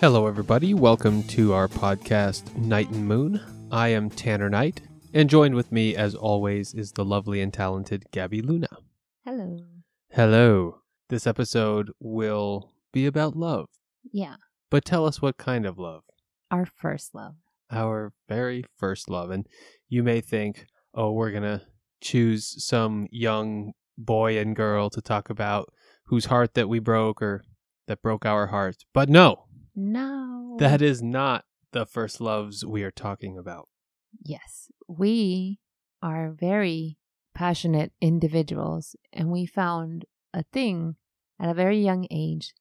Hello, everybody. Welcome to our podcast, Knight and Moon. I am Tanner Knight, and joined with me, as always, is the lovely and talented Gabby Luna. Hello. Hello. This episode will be about love, Yeah, but tell us what kind of love. our first love. Our very first love. And you may think, oh, we're going to choose some young boy and girl to talk about whose heart that we broke or that broke our hearts. But no, No. that is not the first loves we are talking about. Yes, we are very passionate individuals, and we found a thing at a very young age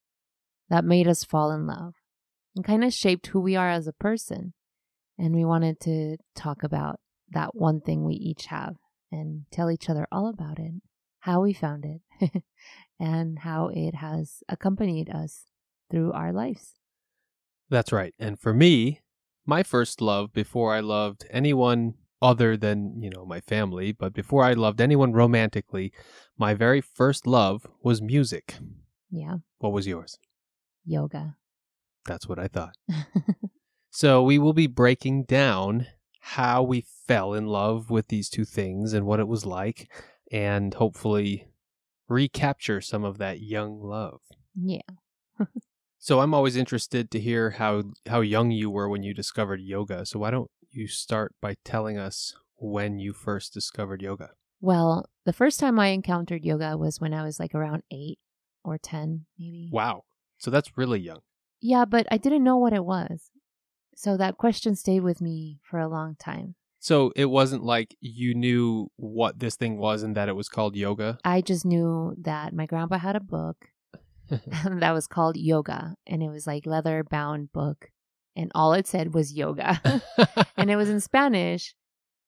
that made us fall in love and kind of shaped who we are as a person. And we wanted to talk about that one thing we each have and tell each other all about it, how we found it, and how it has accompanied us through our lives. That's right. And for me, my first love before I loved anyone other than, you know, my family, but before I loved anyone romantically, my very first love was music. Yeah, What was yours? yoga. That's what I thought. So we will be breaking down how we fell in love with these two things and what it was like, and hopefully recapture some of that young love. yeah. So I'm always interested to hear how how young you were when you discovered yoga. So why don't you start by telling us when you first discovered yoga? Well, the first time I encountered yoga was when I was like around eight or 10, maybe. Wow. So that's really young. Yeah, but I didn't know what it was. So that question stayed with me for a long time. So it wasn't like you knew what this thing was and that it was called yoga. I just knew that my grandpa had a book that was called Yoga, and it was like leather bound book, and all it said was yoga. and it was in Spanish,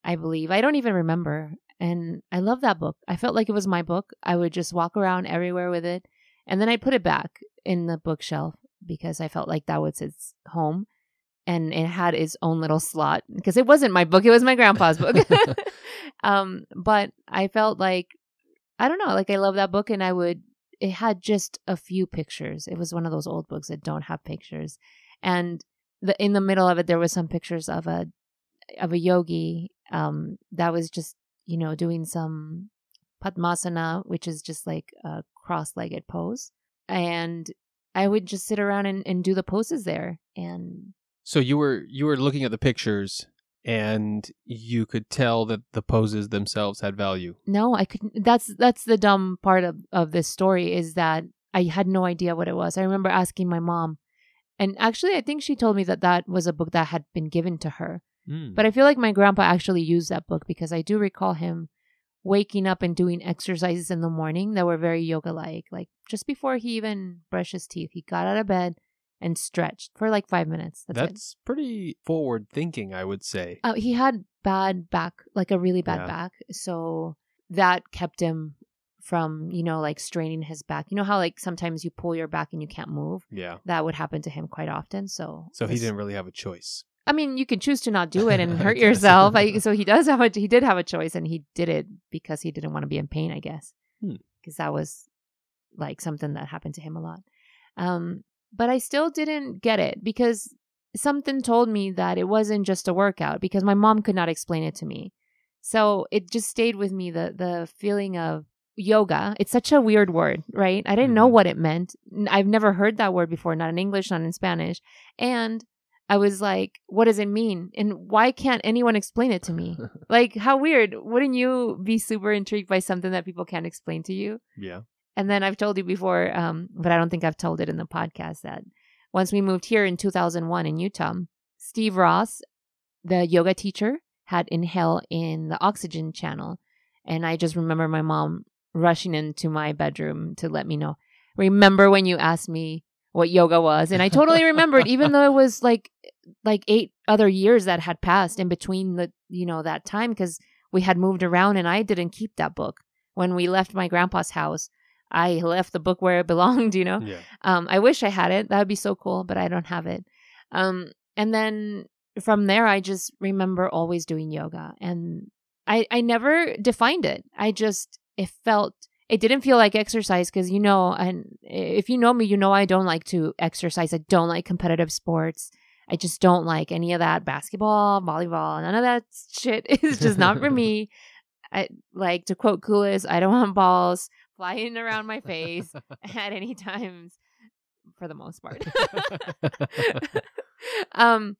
I believe. I don't even remember. And I love that book. I felt like it was my book. I would just walk around everywhere with it. And then I'd put it back in the bookshelf because I felt like that was its home. And it had its own little slot because it wasn't my book, it was my grandpa's book. um, but I felt like, I don't know, like I love that book and I would, it had just a few pictures. It was one of those old books that don't have pictures. And the in the middle of it there was some pictures of a of a yogi um that was just you know doing some padmasana which is just like a cross-legged pose and i would just sit around and, and do the poses there and So you were you were looking at the pictures and you could tell that the poses themselves had value. no i couldn't that's that's the dumb part of of this story is that i had no idea what it was i remember asking my mom and actually i think she told me that that was a book that had been given to her Mm. But I feel like my grandpa actually used that book because I do recall him waking up and doing exercises in the morning that were very yoga like. Like just before he even brushed his teeth, he got out of bed and stretched for like five minutes. That's. That's pretty forward thinking, I would say. Uh, he had bad back, like a really bad Yeah. back. So that kept him from, you know, like straining his back. You know how like sometimes you pull your back and you can't move? Yeah. That would happen to him quite often. So So he didn't really have a choice. I mean, you can choose to not do it and hurt yourself. I, so he does have a he did have a choice, and he did it because he didn't want to be in pain. I guess Hmm. because that was like something that happened to him a lot. Um, but I still didn't get it because something told me that it wasn't just a workout because my mom could not explain it to me. So it just stayed with me the the feeling of yoga. It's such a weird word, right? I didn't know Mhm. what it meant. I've never heard that word before, not in English, not in Spanish. And I was like, what does it mean? And why can't anyone explain it to me? like, how weird. Wouldn't you be super intrigued by something that people can't explain to you? Yeah. And then I've told you before, um, but I don't think I've told it in the podcast that once we moved here in 2001 in Utah, Steve Ross, the yoga teacher, had inhale in the oxygen channel. And I just remember my mom rushing into my bedroom to let me know. Remember when you asked me what yoga was? And I totally remembered, even though it was like like eight other years that had passed in between the you know that time because we had moved around and I didn't keep that book when we left my grandpa's house. I left the book where it belonged, you know. Yeah. Um, I wish I had it. That would be so cool, but I don't have it. Um, and then from there, I just remember always doing yoga, and I I never defined it. I just it felt it didn't feel like exercise because you know, and if you know me, you know I don't like to exercise. I don't like competitive sports. I just don't like any of that basketball, volleyball, none of that shit is just not for me. I like to quote Coolest, I don't want balls flying around my face at any times for the most part. um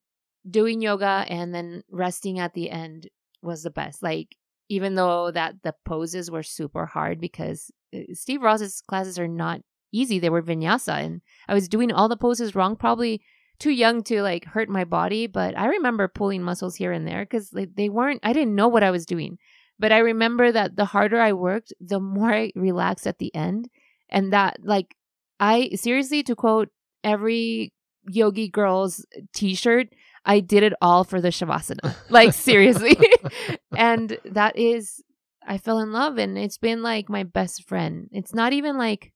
doing yoga and then resting at the end was the best. Like even though that the poses were super hard because uh, Steve Ross's classes are not easy. They were vinyasa and I was doing all the poses wrong, probably too young to like hurt my body, but I remember pulling muscles here and there cuz like, they weren't I didn't know what I was doing. But I remember that the harder I worked, the more I relaxed at the end and that like I seriously to quote every yogi girl's t-shirt I did it all for the Shavasana. Like seriously. and that is I fell in love and it's been like my best friend. It's not even like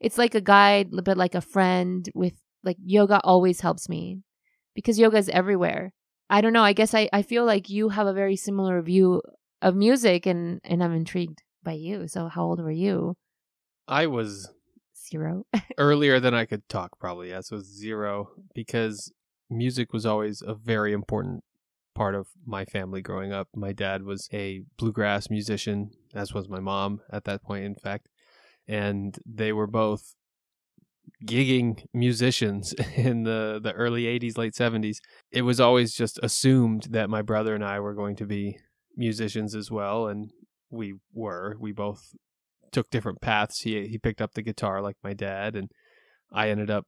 it's like a guide, but like a friend with like yoga always helps me because yoga is everywhere. I don't know. I guess I, I feel like you have a very similar view of music and, and I'm intrigued by you. So how old were you? I was zero. earlier than I could talk, probably. Yes, it was zero because music was always a very important part of my family growing up. My dad was a bluegrass musician, as was my mom at that point, in fact. And they were both gigging musicians in the, the early 80s, late 70s. It was always just assumed that my brother and I were going to be musicians as well. And we were. We both took different paths. He, he picked up the guitar like my dad, and I ended up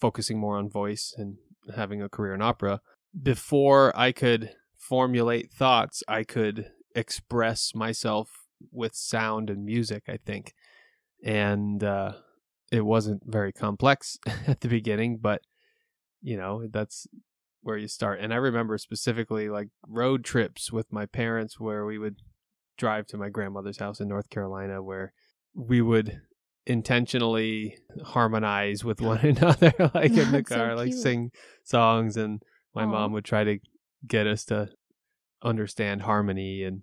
focusing more on voice and having a career in opera, before I could formulate thoughts, I could express myself with sound and music, I think. And uh, it wasn't very complex at the beginning, but you know, that's where you start. And I remember specifically like road trips with my parents where we would drive to my grandmother's house in North Carolina where we would intentionally harmonize with one another like in the car so like sing songs and my Aww. mom would try to get us to understand harmony and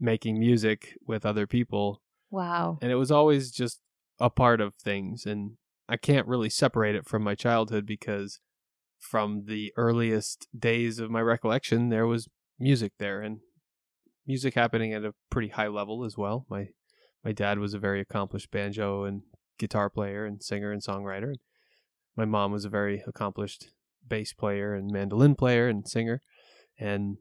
making music with other people wow and it was always just a part of things and i can't really separate it from my childhood because from the earliest days of my recollection there was music there and music happening at a pretty high level as well my my dad was a very accomplished banjo and guitar player and singer and songwriter. My mom was a very accomplished bass player and mandolin player and singer. And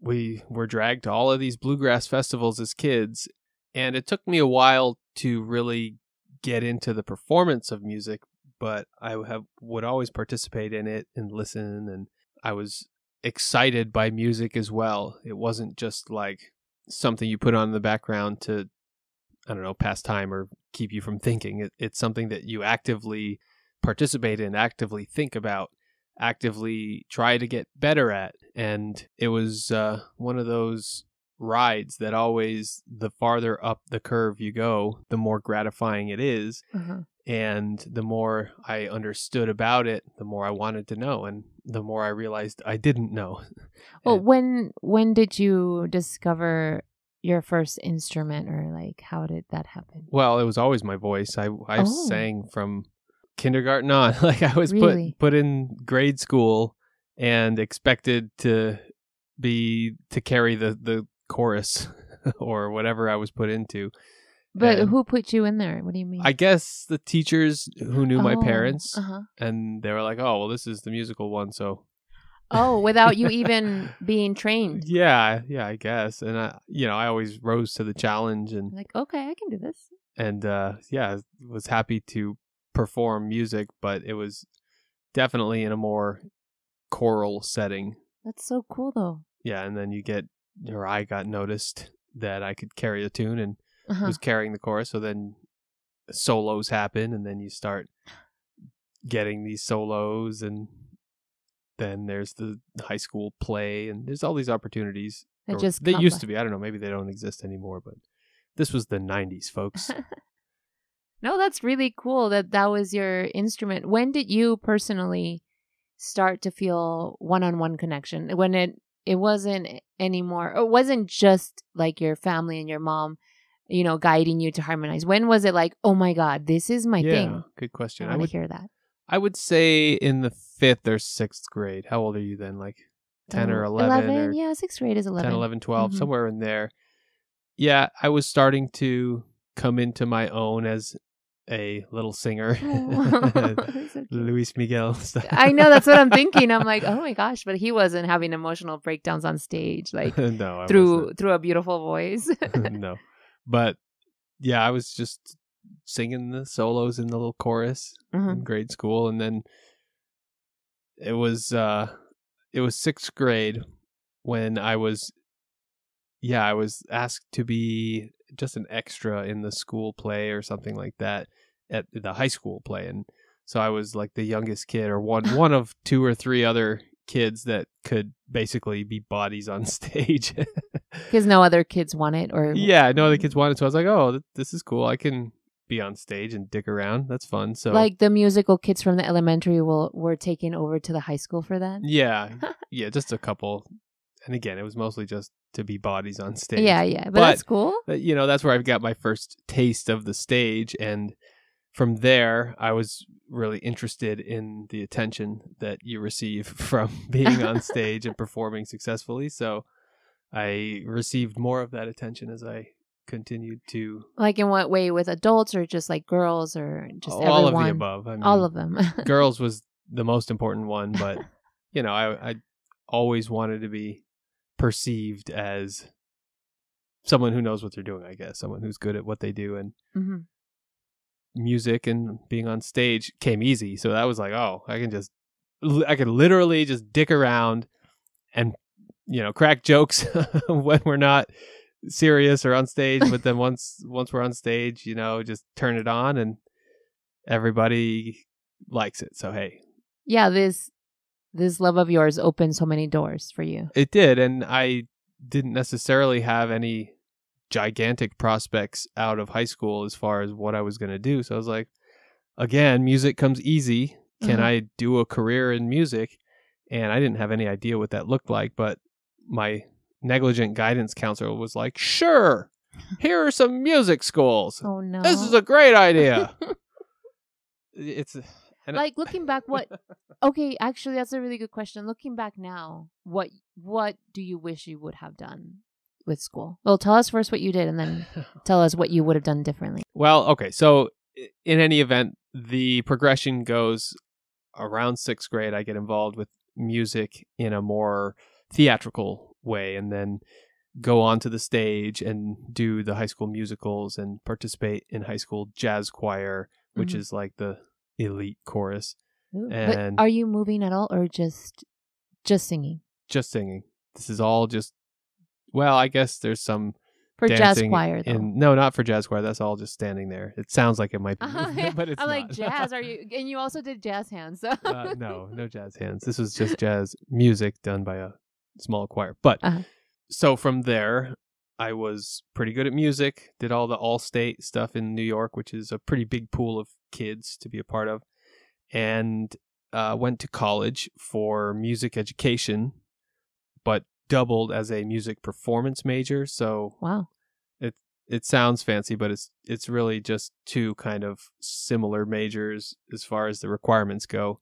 we were dragged to all of these bluegrass festivals as kids. And it took me a while to really get into the performance of music, but I have would always participate in it and listen and I was excited by music as well. It wasn't just like something you put on in the background to I don't know, pass time or keep you from thinking. It, it's something that you actively participate in, actively think about, actively try to get better at. And it was uh, one of those rides that always, the farther up the curve you go, the more gratifying it is. Uh-huh. And the more I understood about it, the more I wanted to know, and the more I realized I didn't know. Well, when when did you discover your first instrument or like how did that happen? Well, it was always my voice. I I oh. sang from kindergarten on. like I was really? put put in grade school and expected to be to carry the the chorus or whatever I was put into. But and who put you in there? What do you mean? I guess the teachers who knew oh, my parents, uh-huh. and they were like, "Oh, well, this is the musical one, so Oh, without you even being trained. Yeah, yeah, I guess. And I, you know, I always rose to the challenge and like, okay, I can do this. And uh yeah, was happy to perform music, but it was definitely in a more choral setting. That's so cool though. Yeah, and then you get or I got noticed that I could carry a tune and uh-huh. was carrying the chorus, so then solos happen and then you start getting these solos and then there's the high school play, and there's all these opportunities. That just they used by. to be. I don't know. Maybe they don't exist anymore, but this was the '90s, folks. no, that's really cool that that was your instrument. When did you personally start to feel one-on-one connection? When it it wasn't anymore. It wasn't just like your family and your mom you know, guiding you to harmonize? When was it like, oh my god, this is my yeah, thing? good question. I I want would to hear that. I would say in the fifth or sixth grade. How old are you then? Like 10 or Oh, 11, or yeah, sixth grade is 11. 10, 11, 12, Mhm. somewhere in there. Yeah, I was starting to come into my own as a little singer. Oh, so. Luis Miguel stuff. I know that's what I'm thinking. I'm like, oh my gosh, but he wasn't having emotional breakdowns on stage, like no, I through through a beautiful voice. no. But yeah, I was just singing the solos in the little chorus Mhm. in grade school and then it was uh it was 6th grade when I was yeah, I was asked to be just an extra in the school play or something like that at the high school play and so I was like the youngest kid or one one of two or three other kids that could basically be bodies on stage. Because no other kids want it, or yeah, no other kids wanted so I was like, "Oh, th- this is cool. I can be on stage and dick around. That's fun." So like the musical kids from the elementary will were taken over to the high school for that. Yeah, yeah, just a couple. And again, it was mostly just to be bodies on stage. Yeah, yeah, but, But- that's cool. Uh, you know, that's where I've got my first taste of the stage, and from there, I was really interested in the attention that you receive from being on stage and performing successfully. So, I received more of that attention as I continued to Like in what way? With adults or just like girls or just all everyone? of the above. I mean, All of them. girls was the most important one, but you know, I I always wanted to be perceived as someone who knows what they're doing, I guess, someone who's good at what they do and hmm music and being on stage came easy. So that was like, oh, I can just I could literally just dick around and you know, crack jokes when we're not serious or on stage, but then once once we're on stage, you know, just turn it on and everybody likes it. So hey, Yeah, this this love of yours opened so many doors for you. It did, and I didn't necessarily have any gigantic prospects out of high school as far as what I was going to do. So I was like, again, music comes easy. Can Mhm. I do a career in music? And I didn't have any idea what that looked like, but my negligent guidance counselor was like, "Sure. Here are some music schools. Oh no. This is a great idea." it's like looking back what okay actually that's a really good question looking back now what what do you wish you would have done with school well tell us first what you did and then tell us what you would have done differently Well, okay. So in any event, the progression goes around sixth grade. I get involved with music in a more theatrical way and then go onto the stage and do the high school musicals and participate in high school jazz choir, which Mhm. is like the elite chorus, Ooh, And- are you moving at all or just just singing just singing. This is all just, well, I guess there's some for jazz choir though in, no, not for jazz choir. That's all just standing there. It sounds like it might be, uh-huh, but it's i'm like jazz are you and you also did jazz hands so uh, no, no jazz hands. This was just jazz music done by a small choir. But Uh-huh. so from there, I was pretty good at music. Did all the all-state stuff in New York, which is a pretty big pool of kids to be a part of, and uh, went to college for music education, but doubled as a music performance major. So wow it it sounds fancy, but it's it's really just two kind of similar majors as far as the requirements go.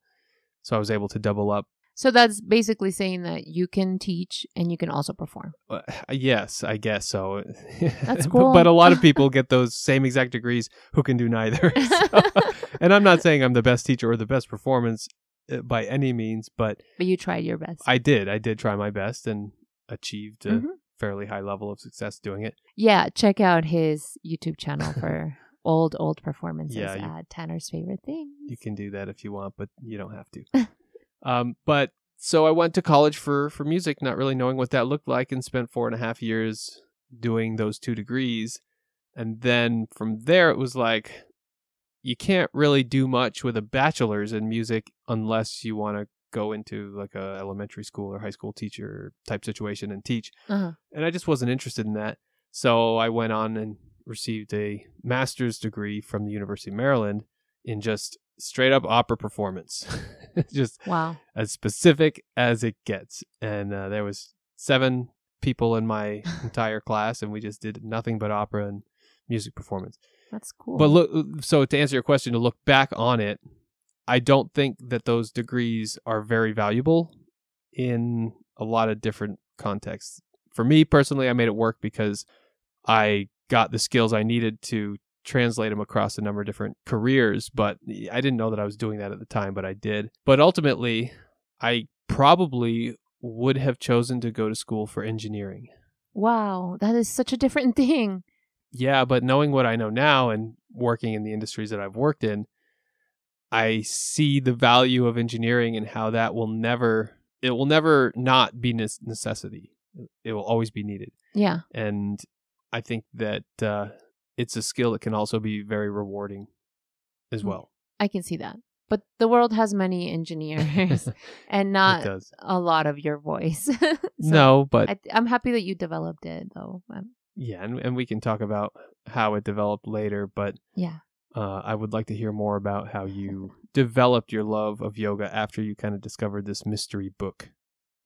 So I was able to double up. so that's basically saying that you can teach and you can also perform Uh, yes, I guess so. That's But- cool. But a lot of people get those same exact degrees who can do neither. So- and I'm not saying I'm the best teacher or the best performance uh, by any means, but but you tried your best I did. I did try my best and achieved a Mhm. fairly high level of success doing it. Yeah, check out his YouTube channel for old old performances Yeah, you- at Tanner's favorite things. you can do that if you want, but you don't have to. um, but so I went to college for for music, not really knowing what that looked like, and spent four and a half years doing those two degrees. And then from there, it was like you can't really do much with a bachelor's in music unless you want to go into like a elementary school or high school teacher type situation and teach Uh-huh. and I just wasn't interested in that. So I went on and received a master's degree from the University of Maryland in just straight up opera performance, just Wow. as specific as it gets. And uh, there was seven people in my entire class, and we just did nothing but opera and music performance. That's cool. But look, so to answer your question, to look back on it, I don't think that those degrees are very valuable in a lot of different contexts. For me personally, I made it work because I got the skills I needed to translate them across a number of different careers, but I didn't know that I was doing that at the time, but I did. But ultimately, I probably would have chosen to go to school for engineering. wow, that is such a different thing. Yeah, but knowing what I know now and working in the industries that I've worked in, I see the value of engineering and how that will never it will never not be necessity. It will always be needed. Yeah. And I think that uh, it's a skill that can also be very rewarding as Mm. well. I can see that. But the world has many engineers and not a lot of your voice. So no, but I, I'm happy that you developed it, though. Um, yeah, and, and we can talk about how it developed later, but yeah. Uh, I would like to hear more about how you developed your love of yoga after you kind of discovered this mystery book.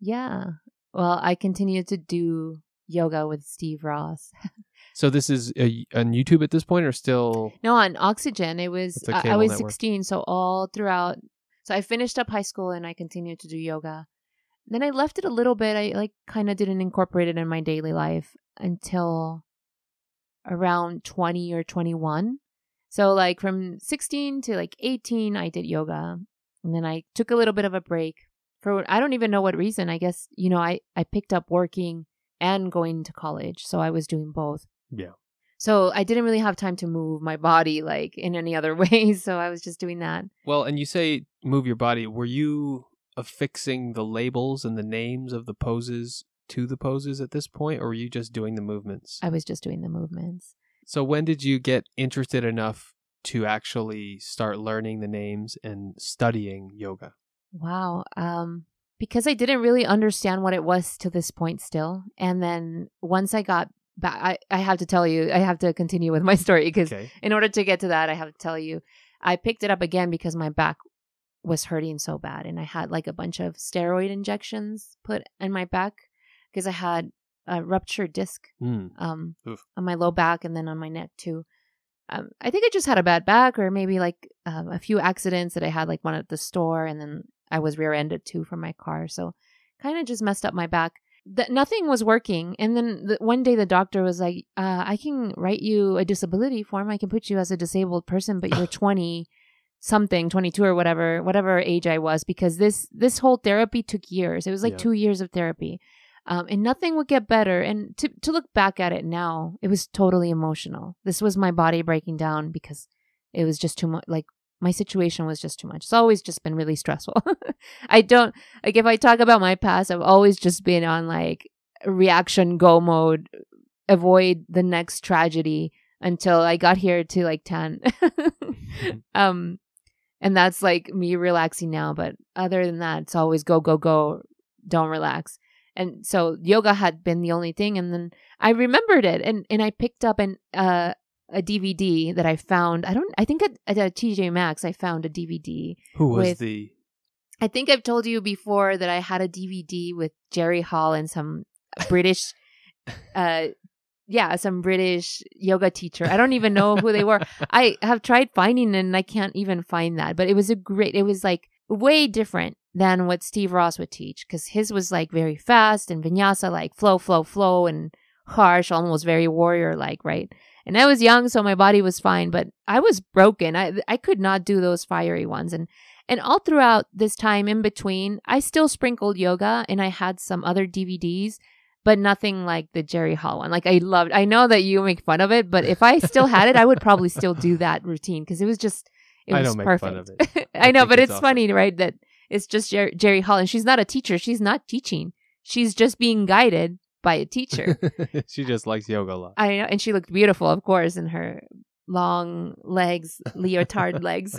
Yeah. Well, I continue to do yoga with Steve Ross. So this is a, on YouTube at this point, or still? No, on Oxygen, it was, I, I, was network. 16. So all throughout, so I finished up high school and I continued to do yoga. Then I left it a little bit. I like kind of didn't incorporate it in my daily life until around 20 or 21. So like from 16 to like 18, I did yoga. And then I took a little bit of a break for, I don't even know what reason. I guess, you know, I, I picked up working and going to college. So I was doing both. Yeah. So I didn't really have time to move my body like in any other way. So I was just doing that. Well, and you say move your body. Were you affixing the labels and the names of the poses to the poses at this point, or were you just doing the movements? I was just doing the movements. So when did you get interested enough to actually start learning the names and studying yoga? Wow. Um because I didn't really understand what it was to this point still. And then once I got back I, I have to tell you, I have to continue with my story because Okay. in order to get to that, I have to tell you, I picked it up again because my back was hurting so bad and I had like a bunch of steroid injections put in my back because I had a ruptured disc Hmm. um, on my low back and then on my neck too. Um, I think I just had a bad back, or maybe like um, a few accidents that I had, like one at the store, and then I was rear-ended too from my car. So, kind of just messed up my back. That nothing was working, and then the, one day the doctor was like, uh, "I can write you a disability form. I can put you as a disabled person, but you're 20 something, 22 or whatever, whatever age I was, because this this whole therapy took years. It was like Yeah. two years of therapy." Um, and nothing would get better. And to to look back at it now, it was totally emotional. This was my body breaking down because it was just too much. Like my situation was just too much. It's always just been really stressful. I don't like if I talk about my past. I've always just been on like reaction go mode, avoid the next tragedy until I got here to like ten. um, and that's like me relaxing now. But other than that, it's always go go go. Don't relax and so yoga had been the only thing and then i remembered it and and i picked up an uh a dvd that i found. I don't i think at, at a tj maxx i found a dvd Who was With- the? i think i've told you before that i had a dvd with jerry hall and some british uh yeah some british yoga teacher. I don't even know who they were. I have tried finding and i can't even find that but it was a great it was like way different than what Steve Ross would teach because his was like very fast and vinyasa like flow, flow, flow and harsh, almost very warrior like, right? And I was young, so my body was fine, but I was broken. I I could not do those fiery ones. And and all throughout this time in between, I still sprinkled yoga and I had some other DVDs, but nothing like the Jerry Hall one. Like I loved I know that you make fun of it, but if I still had it, I would probably still do that routine because it was just it I was don't make perfect. fun of it. I, I know, but it's it's awesome. funny, right? That it's just Jer- Jerry Hall, and she's not a teacher. She's not teaching. She's just being guided by a teacher. she just likes yoga a lot. I know, and she looked beautiful, of course, in her long legs, leotard legs,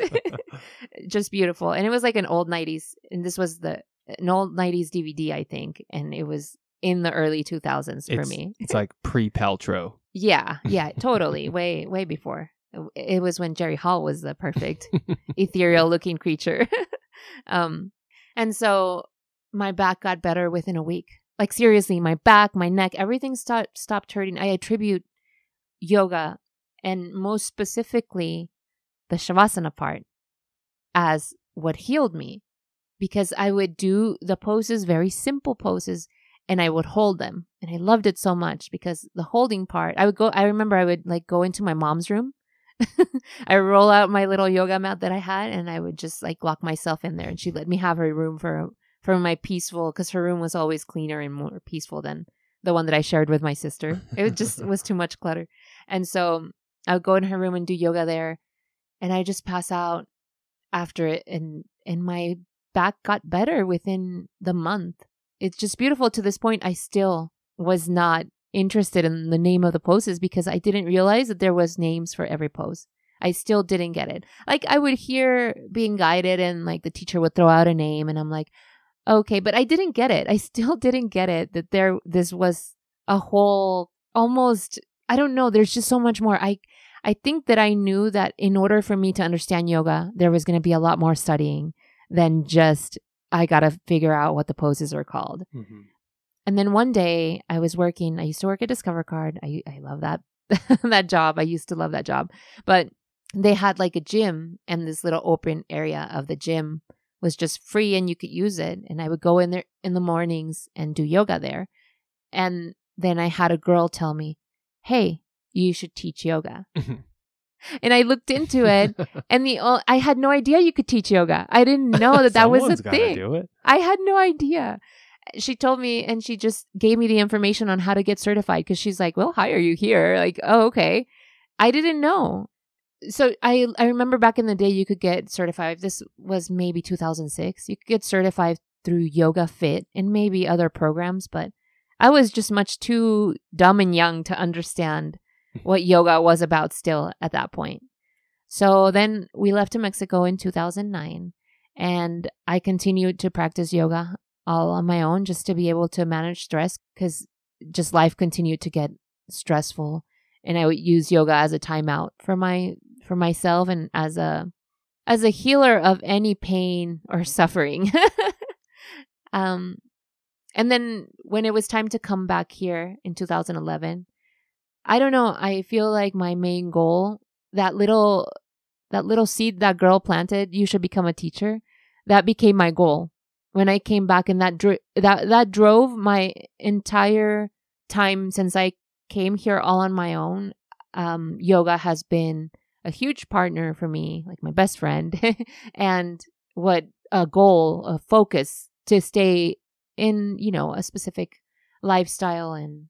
just beautiful. And it was like an old '90s, and this was the an old '90s DVD, I think, and it was in the early 2000s for It's- me. It's like pre Paltrow. Yeah, yeah, totally. way, way before. It was when Jerry Hall was the perfect ethereal looking creature. Um, and so my back got better within a week. Like seriously, my back, my neck, everything stopped stopped hurting. I attribute yoga and most specifically the Shavasana part as what healed me because I would do the poses, very simple poses, and I would hold them. And I loved it so much because the holding part, I would go, I remember I would like go into my mom's room. I roll out my little yoga mat that I had and I would just like lock myself in there and she let me have her room for um, for my peaceful because her room was always cleaner and more peaceful than the one that I shared with my sister. It just was too much clutter. And so I would go in her room and do yoga there and I just pass out after it and and my back got better within the month. It's just beautiful to this point I still was not interested in the name of the poses because I didn't realize that there was names for every pose. I still didn't get it. Like I would hear being guided and like the teacher would throw out a name and I'm like, okay, but I didn't get it. I still didn't get it that there this was a whole almost I don't know, there's just so much more. I I think that I knew that in order for me to understand yoga, there was going to be a lot more studying than just I got to figure out what the poses are called. Mm-hmm. And then one day I was working, I used to work at Discover Card. I I love that that job. I used to love that job. But they had like a gym and this little open area of the gym was just free and you could use it and I would go in there in the mornings and do yoga there. And then I had a girl tell me, "Hey, you should teach yoga." and I looked into it, and the I had no idea you could teach yoga. I didn't know that that was a thing. I had no idea. She told me, and she just gave me the information on how to get certified because she's like, "We'll hire you here." Like, oh, okay. I didn't know. So I I remember back in the day you could get certified. This was maybe 2006. You could get certified through Yoga Fit and maybe other programs, but I was just much too dumb and young to understand what yoga was about still at that point. So then we left to Mexico in 2009 and I continued to practice yoga all on my own just to be able to manage stress because just life continued to get stressful and I would use yoga as a timeout for my for myself and as a as a healer of any pain or suffering. um and then when it was time to come back here in 2011, I don't know. I feel like my main goal, that little that little seed that girl planted, you should become a teacher. That became my goal when I came back, and that dro- that that drove my entire time since I came here all on my own. Um, yoga has been a huge partner for me, like my best friend, and what a goal, a focus to stay in, you know, a specific lifestyle and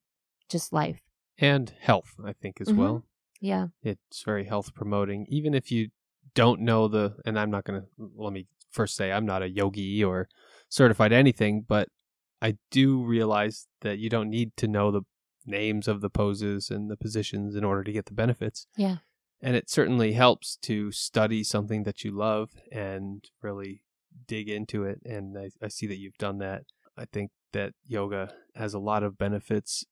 just life and health, I think, as mm-hmm. well. Yeah. It's very health promoting. Even if you don't know the, and I'm not going to, let me first say, I'm not a yogi or certified anything, but I do realize that you don't need to know the names of the poses and the positions in order to get the benefits. Yeah. And it certainly helps to study something that you love and really dig into it. And I, I see that you've done that. I think that yoga has a lot of benefits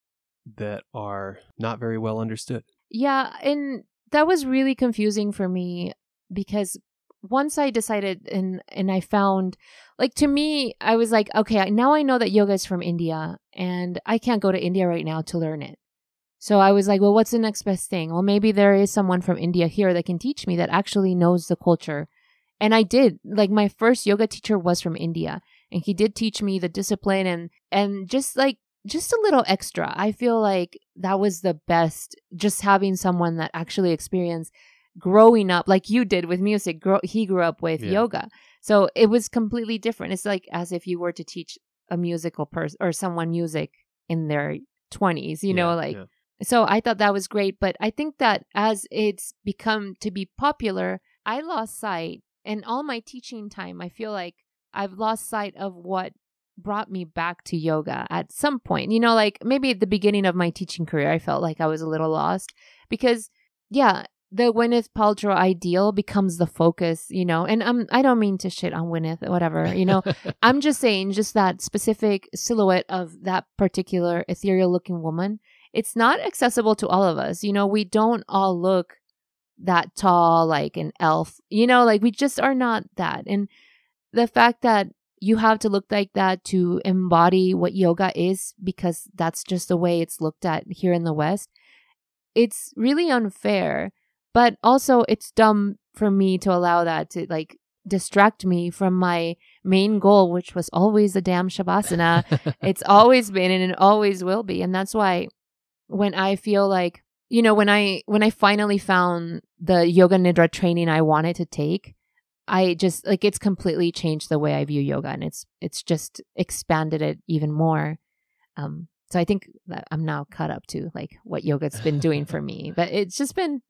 that are not very well understood. Yeah, and that was really confusing for me because once I decided and and I found like to me I was like okay now I know that yoga is from India and I can't go to India right now to learn it. So I was like well what's the next best thing? Well maybe there is someone from India here that can teach me that actually knows the culture. And I did. Like my first yoga teacher was from India and he did teach me the discipline and and just like just a little extra. I feel like that was the best, just having someone that actually experienced growing up like you did with music. Grow, he grew up with yeah. yoga. So it was completely different. It's like as if you were to teach a musical person or someone music in their 20s, you yeah, know, like. Yeah. So I thought that was great. But I think that as it's become to be popular, I lost sight. And all my teaching time, I feel like I've lost sight of what brought me back to yoga at some point. You know, like maybe at the beginning of my teaching career, I felt like I was a little lost because, yeah, the Gwyneth Paltrow ideal becomes the focus, you know. And I'm I don't mean to shit on Gwyneth, whatever, you know. I'm just saying, just that specific silhouette of that particular ethereal looking woman. It's not accessible to all of us, you know. We don't all look that tall, like an elf, you know. Like we just are not that, and the fact that you have to look like that to embody what yoga is because that's just the way it's looked at here in the West. it's really unfair, but also it's dumb for me to allow that to like distract me from my main goal, which was always the damn Shavasana. it's always been and it always will be. And that's why when I feel like, you know, when I when I finally found the yoga nidra training I wanted to take, I just like it's completely changed the way I view yoga and it's it's just expanded it even more. Um so I think that I'm now caught up to like what yoga's been doing for me. But it's just been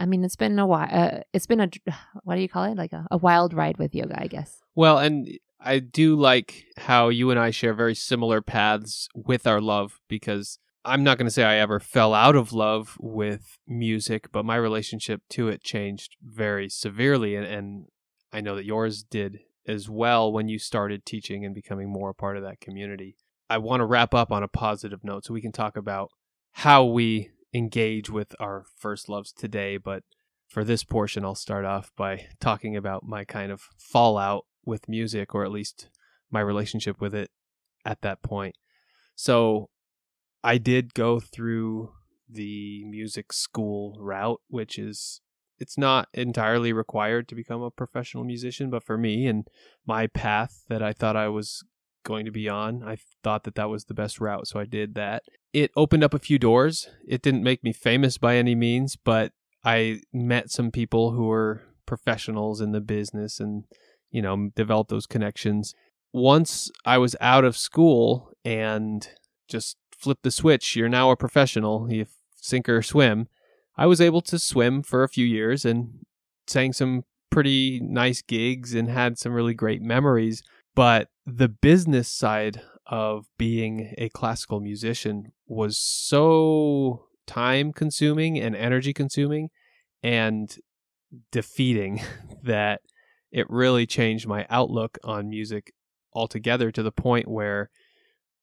I mean, it's been a while. Uh, it's been a what do you call it? Like a, a wild ride with yoga, I guess. Well, and I do like how you and I share very similar paths with our love because I'm not going to say I ever fell out of love with music, but my relationship to it changed very severely. And, and I know that yours did as well when you started teaching and becoming more a part of that community. I want to wrap up on a positive note so we can talk about how we engage with our first loves today. But for this portion, I'll start off by talking about my kind of fallout with music, or at least my relationship with it at that point. So I did go through the music school route, which is it's not entirely required to become a professional musician, but for me and my path that I thought I was going to be on, I thought that that was the best route, so I did that. It opened up a few doors. It didn't make me famous by any means, but I met some people who were professionals in the business and you know, develop those connections. Once I was out of school and just flip the switch, you're now a professional, you sink or swim. I was able to swim for a few years and sang some pretty nice gigs and had some really great memories. But the business side of being a classical musician was so time consuming and energy consuming and defeating that it really changed my outlook on music altogether to the point where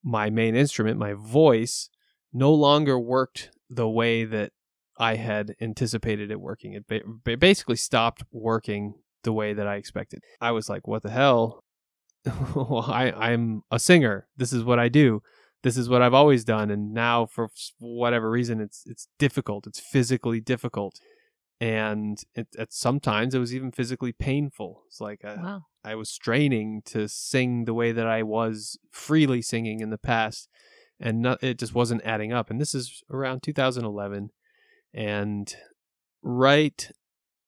my main instrument, my voice, no longer worked the way that I had anticipated it working. It, basically stopped working the way that I expected. I was like, what the hell? well, I, I'm a singer. This is what I do. This is what I've always done. And now, for whatever reason, it's it's difficult. It's physically difficult and it, at sometimes it was even physically painful. It's like a, wow. I was straining to sing the way that I was freely singing in the past, and not, it just wasn't adding up. And this is around 2011, and right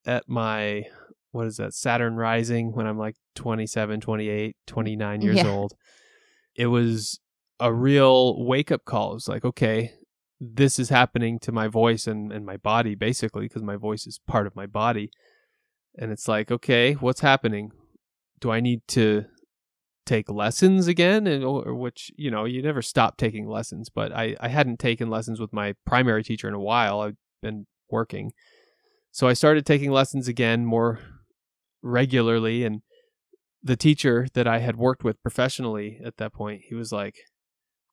at my what is that Saturn rising when I'm like 27, 28, 29 years yeah. old. It was a real wake up call. It was like, okay, this is happening to my voice and, and my body basically because my voice is part of my body and it's like okay what's happening do i need to take lessons again and or which you know you never stop taking lessons but i i hadn't taken lessons with my primary teacher in a while i've been working so i started taking lessons again more regularly and the teacher that i had worked with professionally at that point he was like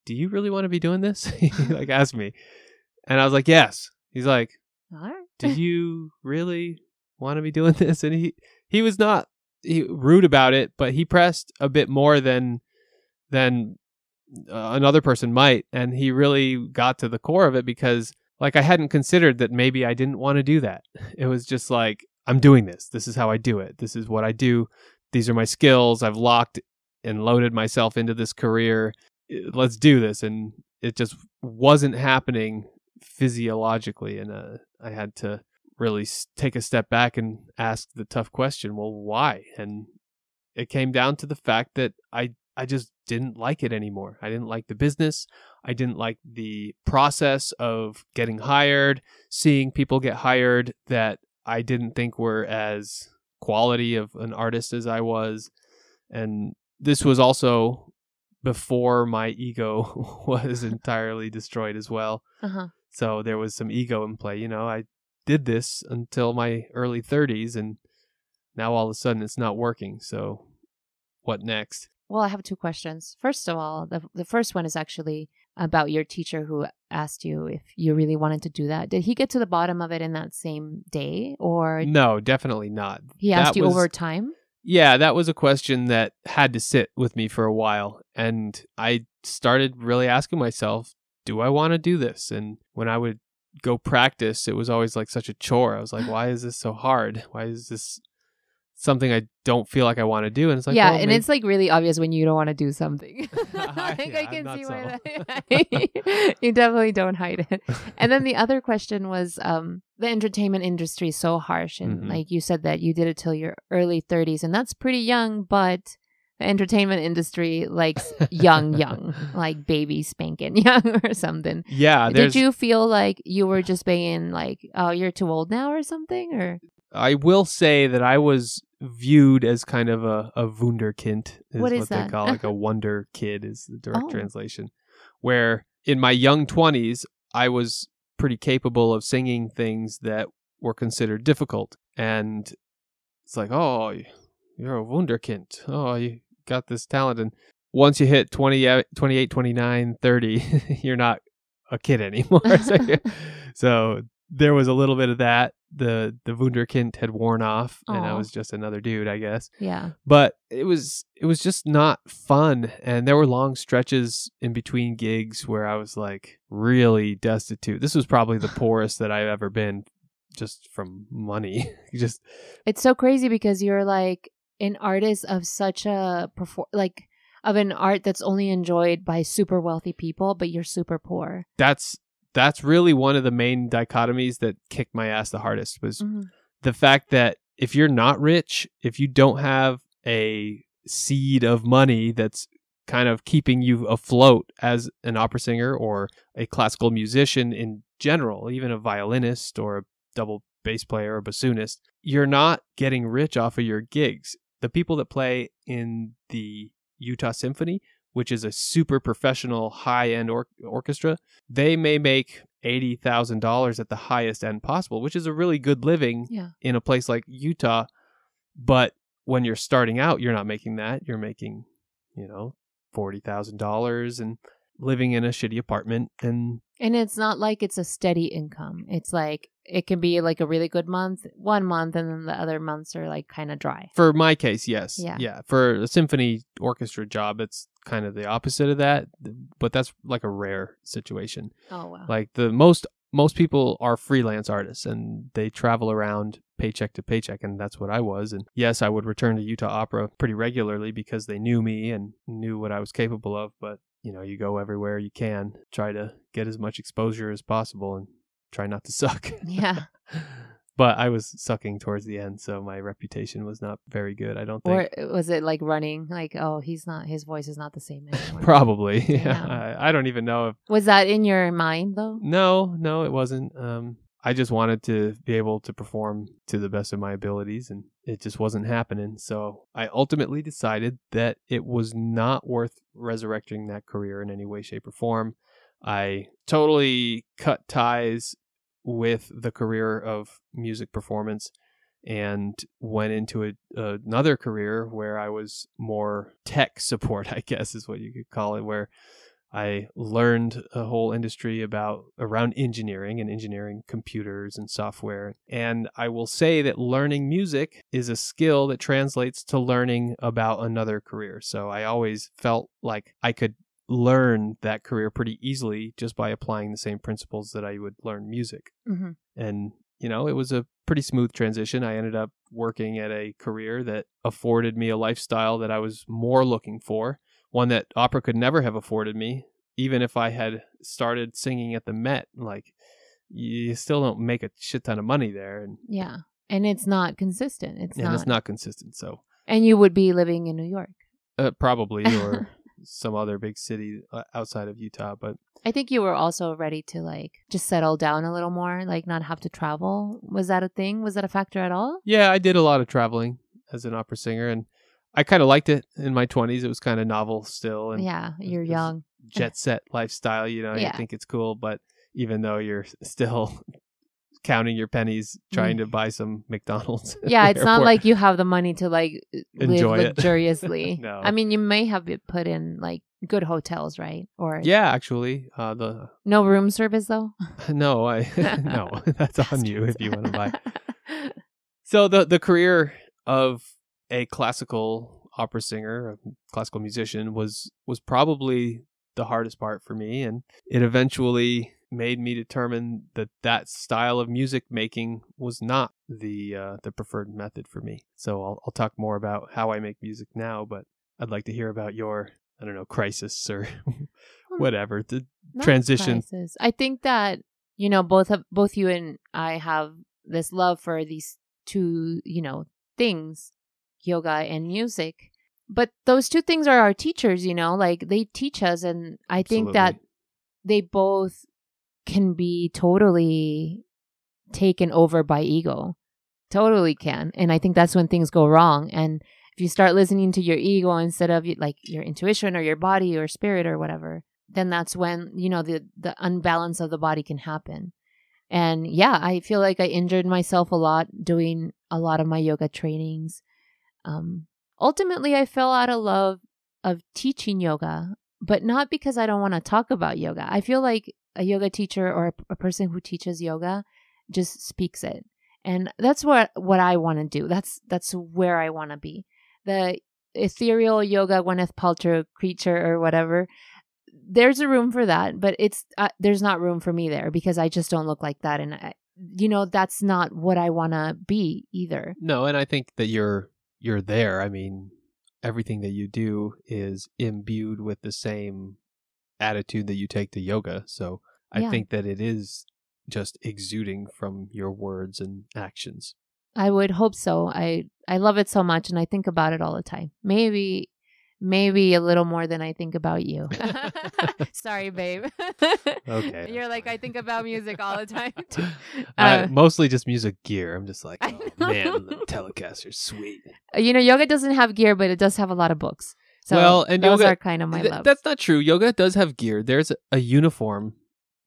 do you really want to be doing this? he like asked me. And I was like, yes. He's like, right. do you really want to be doing this? And he, he was not he, rude about it, but he pressed a bit more than, than uh, another person might. And he really got to the core of it because like I hadn't considered that maybe I didn't want to do that. It was just like, I'm doing this. This is how I do it. This is what I do. These are my skills. I've locked and loaded myself into this career let's do this and it just wasn't happening physiologically and uh, i had to really take a step back and ask the tough question well why and it came down to the fact that i i just didn't like it anymore i didn't like the business i didn't like the process of getting hired seeing people get hired that i didn't think were as quality of an artist as i was and this was also before my ego was entirely destroyed as well. Uh-huh. So there was some ego in play. You know, I did this until my early 30s, and now all of a sudden it's not working. So what next? Well, I have two questions. First of all, the the first one is actually about your teacher who asked you if you really wanted to do that. Did he get to the bottom of it in that same day, or no? Definitely not. He asked that you was, over time. Yeah, that was a question that had to sit with me for a while. And I started really asking myself, do I want to do this? And when I would go practice, it was always like such a chore. I was like, why is this so hard? Why is this something I don't feel like I want to do? And it's like, yeah, well, and maybe- it's like really obvious when you don't want to do something. like Yeah, I can see so. why that- you definitely don't hide it. And then the other question was um the entertainment industry is so harsh and Mhm. like you said that you did it till your early 30s and that's pretty young, but the entertainment industry likes young young, like baby spanking young or something. yeah, Did you feel like you were just being like, "Oh, you're too old now" or something or I will say that I was viewed as kind of a, a wunderkind is What what, is they that? call like a wonder kid is the direct Oh. translation. Where in my young twenties I was pretty capable of singing things that were considered difficult. And it's like, oh, you're a wunderkind. Oh, you got this talent. And once you hit 20, uh, 28, 29, 30, you're not a kid anymore. so there was a little bit of that. The the wunderkind had worn off, and I was just another dude, I guess yeah. but it was it was just not fun and there were long stretches in between gigs where i was like really destitute this was probably the poorest that i've ever been just from money just It's so crazy because you're like an artist of such a perfor- like of an art that's only enjoyed by super wealthy people, but you're super poor. that's that's really one of the main dichotomies that kicked my ass the hardest was mm-hmm. the fact that if you're not rich if you don't have a seed of money that's kind of keeping you afloat as an opera singer or a classical musician in general, even a violinist or a double bass player or bassoonist, you're not getting rich off of your gigs. The people that play in the Utah Symphony, which is a super professional high end or- orchestra, they may make $80,000 at the highest end possible, which is a really good living Yeah. in a place like Utah. But when you're starting out, you're not making that. You're making, you know, forty thousand dollars and living in a shitty apartment. And And it's not like it's a steady income. It's like it can be like a really good month, one month, and then the other months are like kind of dry. for my case, yes, Yeah. yeah. For a symphony orchestra job, it's kind of the opposite of that. But that's like a rare situation. Oh wow. Like the most most people are freelance artists and they travel around paycheck to paycheck and that's what I was and yes I would return to Utah Opera pretty regularly because they knew me and knew what I was capable of but you know you go everywhere you can try to get as much exposure as possible and try not to suck yeah. but I was sucking towards the end so my reputation was not very good I don't think Or was it like running? Like, oh, he's not. His voice is not the same anymore. probably yeah Damn. I, I don't even know if Was that in your mind though? No, no, it wasn't. Um, I just wanted to be able to perform to the best of my abilities, and it just wasn't happening. So I ultimately decided that it was not worth resurrecting that career in any way, shape, or form. I totally cut ties with the career of music performance and went into a, another career where I was more tech support, I guess is what you could call it, where I learned a whole industry about around engineering and engineering computers and software. And I will say that learning music is a skill that translates to learning about another career. So I always felt like I could learn that career pretty easily just by applying the same principles that I would learn music. hmm And, you know, it was a pretty smooth transition. I ended up working at a career that afforded me a lifestyle that I was more looking for, one that opera could never have afforded me, even if I had started singing at the Met. Like, you still don't make a shit ton of money there. And, Yeah. And it's not consistent. It's and not. it's not consistent. So, And you would be living in New York. uh, probably, or some other big city uh, outside of Utah. But I think you were also ready to like just settle down a little more, like not have to travel. Was that a thing? Was that a factor at all? Yeah, I did a lot of traveling as an opera singer, and I kind of liked it in my twenties. It was kind of novel still, and yeah, you're young. jet set lifestyle. You know, Yeah. you think it's cool, but even though you're still counting your pennies trying to buy some McDonald's, Mm. Yeah, it's not like you have the money to like Enjoy live it. luxuriously. No. I mean, you may have it put in like good hotels, right? Or yeah, actually, uh, the no room service though. no, I no, that's on you if you want to buy. So the the career of a classical opera singer, a classical musician, was was probably the hardest part for me, and it eventually made me determine that that style of music making was not the uh, the preferred method for me. So I'll I'll talk more about how I make music now, but I'd like to hear about your I don't know crisis or whatever the Not transition. crisis. I think that you know both of both you and I have this love for these two you know things, yoga and music. But those two things are our teachers, you know, like they teach us, and I think that they both can be totally taken over by ego. Totally can. And I think that's when things go wrong. And if you start listening to your ego instead of like your intuition or your body or spirit or whatever, then that's when, you know, the the unbalance of the body can happen. And yeah, I feel like I injured myself a lot doing a lot of my yoga trainings. Um ultimately I fell out of love of teaching yoga, but not because I don't want to talk about yoga. I feel like a yoga teacher or a, a person who teaches yoga just speaks it. And that's what what I want to do. That's that's where I want to be. The ethereal yoga Gwyneth Paltrow creature or whatever. There's a room for that, but it's uh, there's not room for me there because I just don't look like that and I, you know that's not what I want to be either. No, and I think that you're you're there. I mean, everything that you do is imbued with the same attitude that you take to yoga. So I Yeah. think that it is just exuding from your words and actions. I would hope so. I I love it so much and I think about it all the time. Maybe maybe a little more than I think about you. Sorry, babe. Okay, You're like. I think about music all the time. too. I, Uh, mostly just music gear. I'm just like, oh man, the Telecaster's sweet. you know, yoga doesn't have gear, but it does have a lot of books. So Well, and those yoga- are kind of my Th- love. that's not true. Yoga does have gear. There's a, a uniform.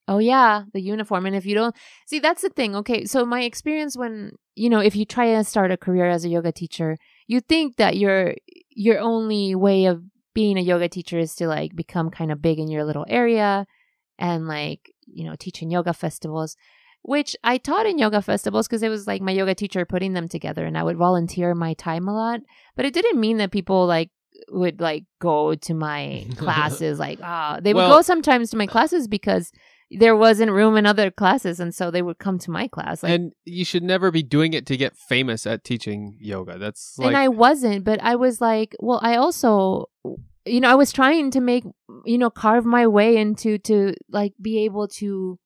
Oh yeah, the uniform. And if you don't see, that's the thing. Okay, so my experience when you know, if you try to start a career as a yoga teacher, you think that your your only way of being a yoga teacher is to like become kind of big in your little area and like you know teaching yoga festivals which i taught in yoga festivals because it was like my yoga teacher putting them together and i would volunteer my time a lot but it didn't mean that people like would like go to my classes like ah they would Well- go sometimes to my classes because there wasn't room in other classes and so they would come to my class like and you should never be doing it to get famous at teaching yoga. That's like and I wasn't, but I was like, well, I also, you know, I was trying to make, you know, carve my way into to like be able to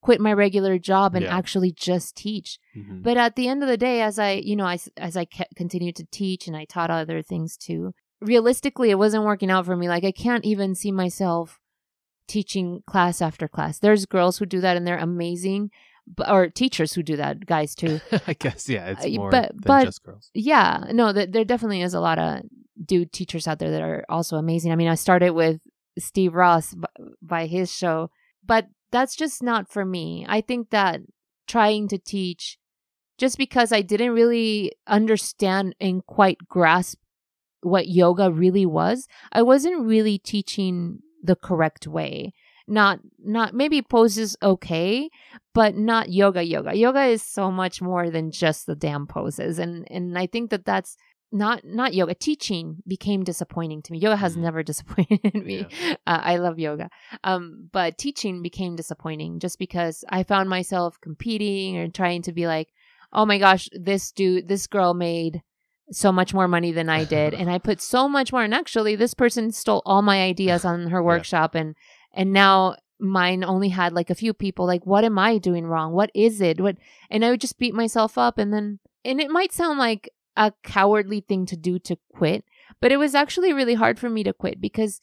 quit my regular job and Yeah. actually just teach. Mhm. But at the end of the day, as I, you know, I, as I kept, continued to teach and I taught other things too, realistically, it wasn't working out for me. Like I can't even see myself teaching class after class. There's girls who do that and they're amazing, or teachers who do that, guys too. I guess yeah, it's Uh, more but- than but- just girls. Yeah, no, th- there definitely is a lot of dude teachers out there that are also amazing. I mean, I started with Steve Ross b- by his show, but that's just not for me. I think that trying to teach just because I didn't really understand and quite grasp what yoga really was, I wasn't really teaching the correct way. Not not maybe poses okay, but not yoga yoga. Yoga is so much more than just the damn poses. And and I think that that's not not yoga teaching became disappointing to me yoga has Mhm. never disappointed me uh, i love yoga um but teaching became disappointing just because i found myself competing or trying to be like oh my gosh this dude this girl made so much more money than i did and i put so much more and actually this person stole all my ideas on her workshop and and now mine only had like a few people like what am i doing wrong? What is it? What and i would just beat myself up and then and it might sound like a cowardly thing to do to quit but it was actually really hard for me to quit because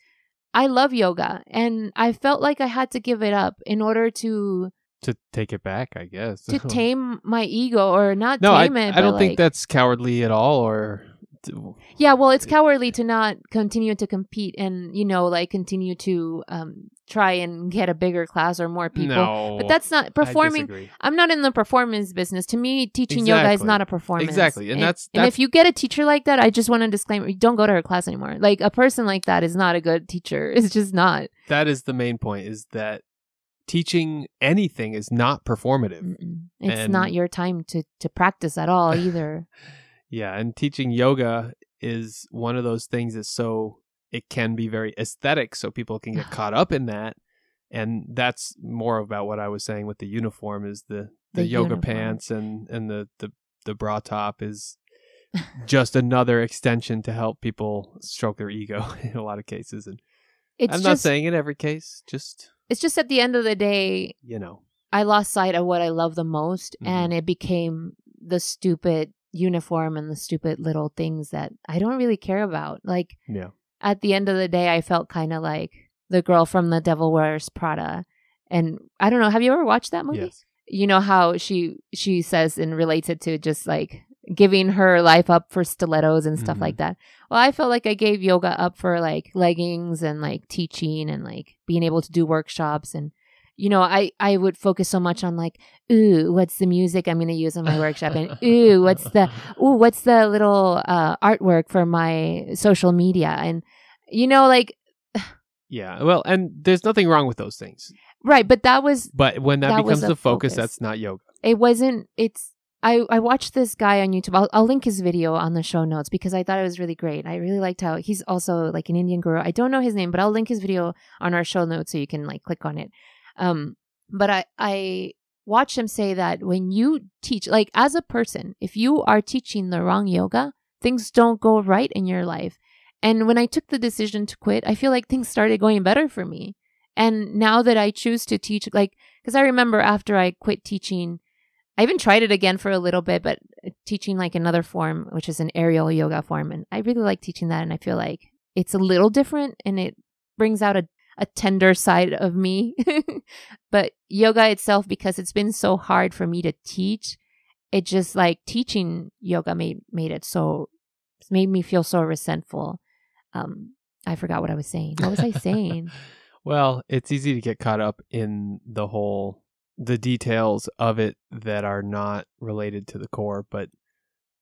i love yoga and i felt like i had to give it up in order to To take it back, I guess. to tame my ego or not no, I, tame it I don't but, think that's cowardly at all. Or to- yeah well it's cowardly to not continue to compete and you know like continue to um try and get a bigger class or more people no, but that's not performing. I'm not in the performance business. To me, teaching yoga is not a performance. Exactly, and that's- and if you get a teacher like that, I just want to disclaimer: don't go to her class anymore. Like a person like that is not a good teacher. It's just not. That is the main point. Is that teaching anything is not performative. Mm-mm. It's And- not your time to to practice at all either. Yeah, and teaching yoga is one of those things that's so it can be very aesthetic, so people can get caught up in that. and that's more about what I was saying with the uniform is the the, The yoga uniform. pants and and the the the bra top is just another extension to help people stroke their ego in a lot of cases and It's I'm just not saying in every case just it's just at the end of the day, you know I lost sight of what I love the most, Mhm. and it became the stupid uniform and the stupid little things that I don't really care about. Like yeah at the end of the day, I felt kind of like the girl from The Devil Wears Prada, and I don't know. Have you ever watched that movie? yes You know how she she says and relates it to just like giving her life up for stilettos and stuff Mhm. like that. Well, I felt like I gave yoga up for like leggings and like teaching and like being able to do workshops and you know, I I would focus so much on like, ooh, what's the music I'm going to use in my workshop and ooh, what's the ooh, what's the little uh artwork for my social media and you know like yeah well and there's nothing wrong with those things right, but that was but when that, That becomes the focus, focus. that's not yoga it wasn't it's I, I watched this guy on YouTube. I'll, I'll link his video on the show notes because I thought it was really great. I really liked how he's also like an Indian guru. I don't know his name, but I'll link his video on our show notes so you can like click on it. Um, but I I watched him say that when you teach, like as a person, if you are teaching the wrong yoga, things don't go right in your life. And when I took the decision to quit, I feel like things started going better for me. And now that I choose to teach, like, because I remember after I quit teaching, I even tried it again for a little bit, but teaching like another form, which is an aerial yoga form. And I really like teaching that. And I feel like it's a little different and it brings out a, a tender side of me. but yoga itself, because it's been so hard for me to teach, it just like teaching yoga made, made it so, made me feel so resentful. Um, I forgot what I was saying. What was I saying? well it's easy to get caught up in the whole the details of it that are not related to the core but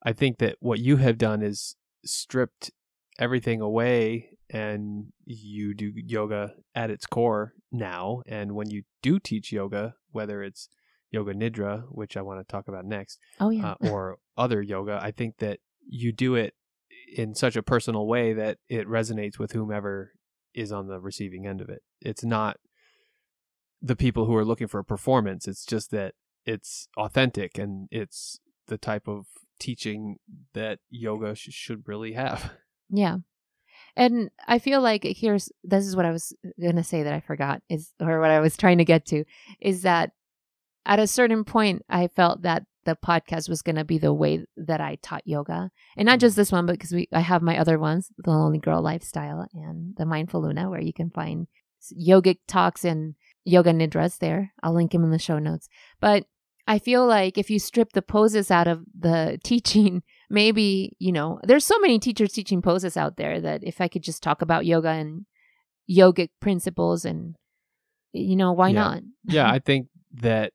i think that what you have done is stripped everything away and you do yoga at its core now and when you do teach yoga whether it's yoga nidra which i want to talk about next Oh, yeah. uh, or other yoga i think that you do it in such a personal way that it resonates with whomever is on the receiving end of it it's not the people who are looking for a performance it's just that it's authentic and it's the type of teaching that yoga sh- should really have Yeah. And I feel like here's this is what I was going to say that I forgot is or what I was trying to get to is that at a certain point I felt that the podcast was going to be the way that I taught yoga. And not just mm. this one but because we I have my other ones, the Lonely Girl Lifestyle and the Mindful Luna where you can find yogic talks and yoga nidras there. I'll link them in the show notes. But I feel like if you strip the poses out of the teaching maybe you know there's so many teachers teaching poses out there that if i could just talk about yoga and yogic principles and you know why Yeah. not yeah i think that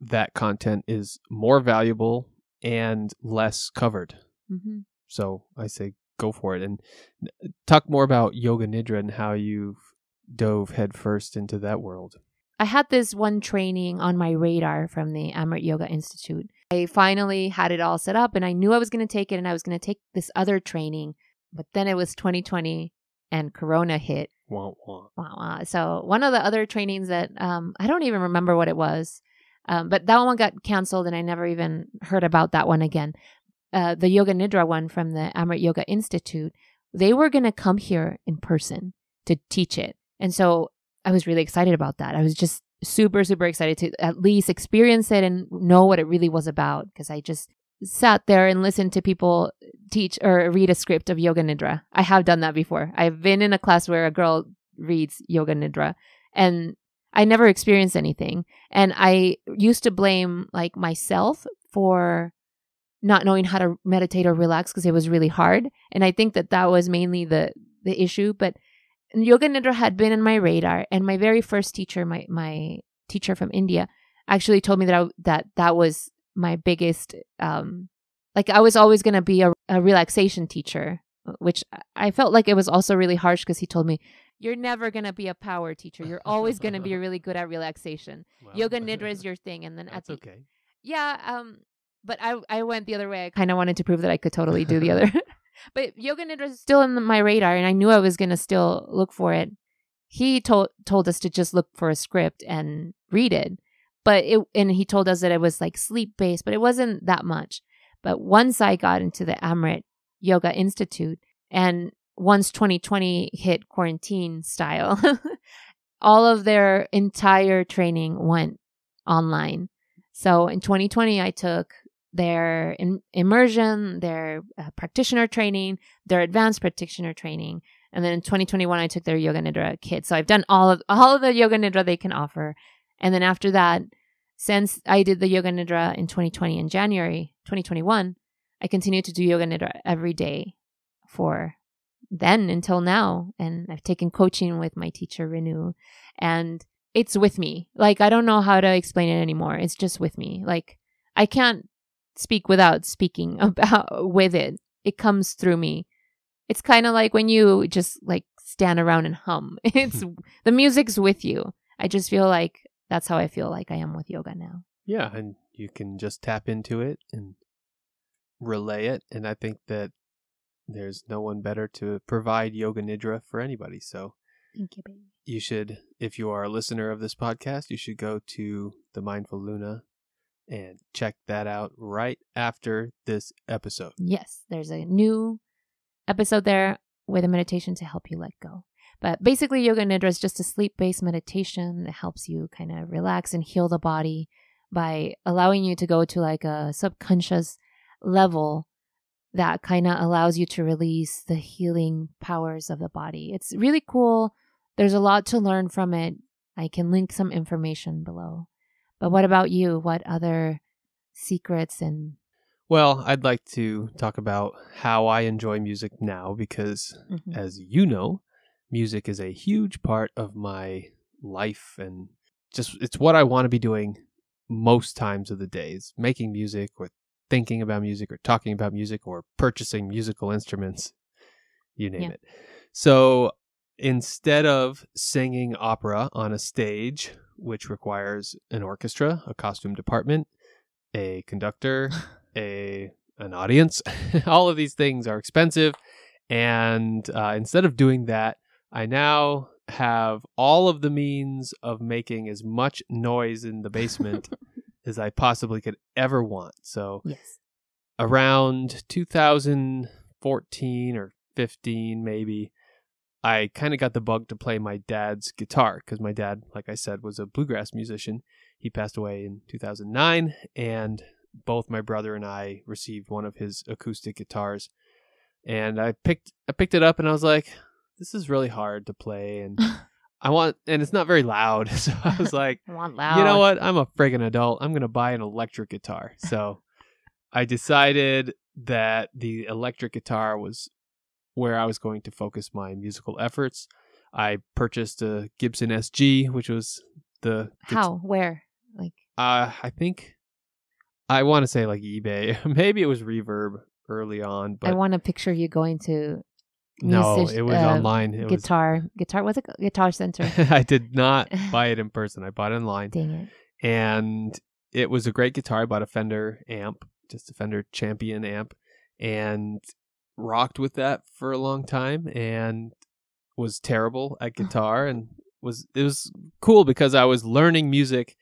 that content is more valuable and less covered hmm So I say go for it and talk more about yoga nidra and how you've dove headfirst into that world. i had this one training on my radar from the amrit yoga institute i finally had it all set up and i knew i was going to take it and i was going to take this other training but then it was 2020 and corona hit Wah, wah. Wow, wow. So one of the other trainings that um, I don't even remember what it was, um, but that one got canceled, and I never even heard about that one again. Uh, the Yoga Nidra one from the Amrit Yoga Institute, they were going to come here in person to teach it, and so I was really excited about that. I was just super, super excited to at least experience it and know what it really was about because I just sat there and listened to people teach or read a script of yoga nidra. I have done that before. I've been in a class where a girl reads yoga nidra and I never experienced anything. And I used to blame like myself for not knowing how to meditate or relax because it was really hard. And I think that that was mainly the the issue, but yoga nidra had been in my radar and my very first teacher my my teacher from India actually told me that I, that that was my biggest um like I was always going to be a, a relaxation teacher, which I felt like it was also really harsh because he told me, You're never going to be a power teacher. You're always going to be really good at relaxation. Well, Yoga Nidra is your thing. And then at That's the, okay. yeah, um, but I, I went the other way. I kind of wanted to prove that I could totally do the other. But Yoga Nidra is still in my radar, and I knew I was going to still look for it. he told told us to just look for a script and read it. But it and he told us that it was like sleep based, but it wasn't that much. But once I got into the Amrit Yoga Institute and once 2020 hit quarantine style, all of their entire training went online. So in 2020, I took their in- immersion, their uh, practitioner training, their advanced practitioner training, and then in 2021, I took their Yoga Nidra kit. So I've done all of all of the Yoga Nidra they can offer. And then after that, since I did the Yoga Nidra in 2020 in January 2021, I continued to do Yoga Nidra every day for then until now. And I've taken coaching with my teacher, Renew, and it's with me. Like, I don't know how to explain it anymore. It's just with me. Like, I can't speak without speaking about with it. It comes through me. It's kind of like when you just like stand around and hum. It's the music's with you. I just feel like that's how I feel like I am with yoga now. Yeah, and you can just tap into it and relay it. And I think that there's no one better to provide yoga nidra for anybody. So Thank you, baby. you should, if you are a listener of this podcast, you should go to the Mindful Luna and check that out right after this episode. Yes, there's a new episode there with a meditation to help you let go. But basically, Yoga Nidra is just a sleep based meditation that helps you kind of relax and heal the body by allowing you to go to like a subconscious level that kind of allows you to release the healing powers of the body. It's really cool. There's a lot to learn from it. I can link some information below. But what about you? What other secrets and Well, I'd like to talk about how I enjoy music now because, Mhm. as you know, music is a huge part of my life and just it's what I want to be doing most times of the days making music or thinking about music or talking about music or purchasing musical instruments, you name Yeah. it. So instead of singing opera on a stage, which requires an orchestra, a costume department, a conductor, a an audience. All of these things are expensive, and uh, instead of doing that, I now have all of the means of making as much noise in the basement as I possibly could ever want. So yes. around 2014 or 15 maybe i kind of got the bug to play my dad's guitar because my dad like i said was a bluegrass musician he passed away in 2009 and both my brother and i received one of his acoustic guitars and i picked i picked it up and i was like this is really hard to play and i want and it's not very loud so i was like I want loud. you know what? I'm a friggin' adult. I'm going to buy an electric guitar. So I decided that the electric guitar was where I was going to focus my musical efforts. I purchased a Gibson SG, which was the guit- How? Where? Like Uh, I think I want to say like eBay. Maybe it was Reverb early on, I want to picture you going to no, music- it was uh, online. It was guitar guitar what's it called? guitar center. I did not buy it in person. I bought it online. Dang it. and it was a great guitar. I bought a Fender amp, just a Fender Champion amp, and rocked with that for a long time, and was terrible at guitar, and was it was cool because I was learning music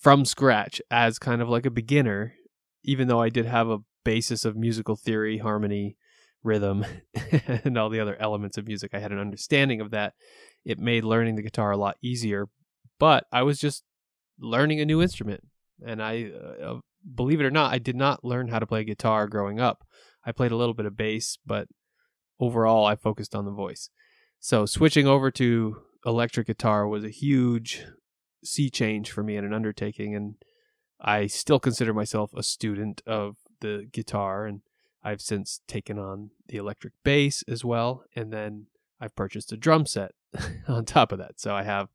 from scratch as kind of like a beginner, even though I did have a basis of musical theory, harmony, rhythm, and all the other elements of music. I had an understanding of that. It made learning the guitar a lot easier, but I was just learning a new instrument. And I, uh, believe it or not, I did not learn how to play guitar growing up. I played a little bit of bass, but overall, I focused on the voice. So switching over to electric guitar was a huge sea change for me and an undertaking. And I still consider myself a student of the guitar. And I've since taken on the electric bass as well. And then I've purchased a drum set on top of that. So I have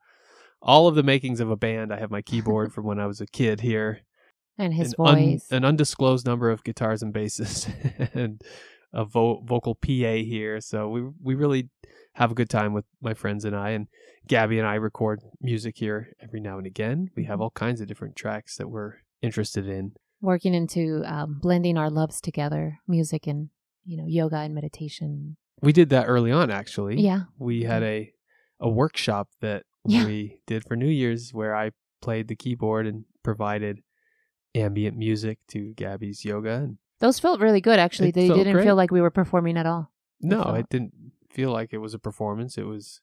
all of the makings of a band. I have my keyboard from when I was a kid here, And his an, un- voice. an undisclosed number of guitars and basses, and a vo- vocal PA here. So we we really have a good time with my friends and I. And Gabby and I record music here every now and again. We Mm-hmm. have all kinds of different tracks that we're interested in. working into um, blending our loves together, music and you know yoga and meditation. We did that early on, actually. Yeah, we had a a workshop that Yeah. we did for New Year's where I played the keyboard and provided ambient music to Gabby's yoga. And Those felt really good, actually. It they felt didn't great. feel like we were performing at all. no, felt- it didn't feel like it was a performance. It was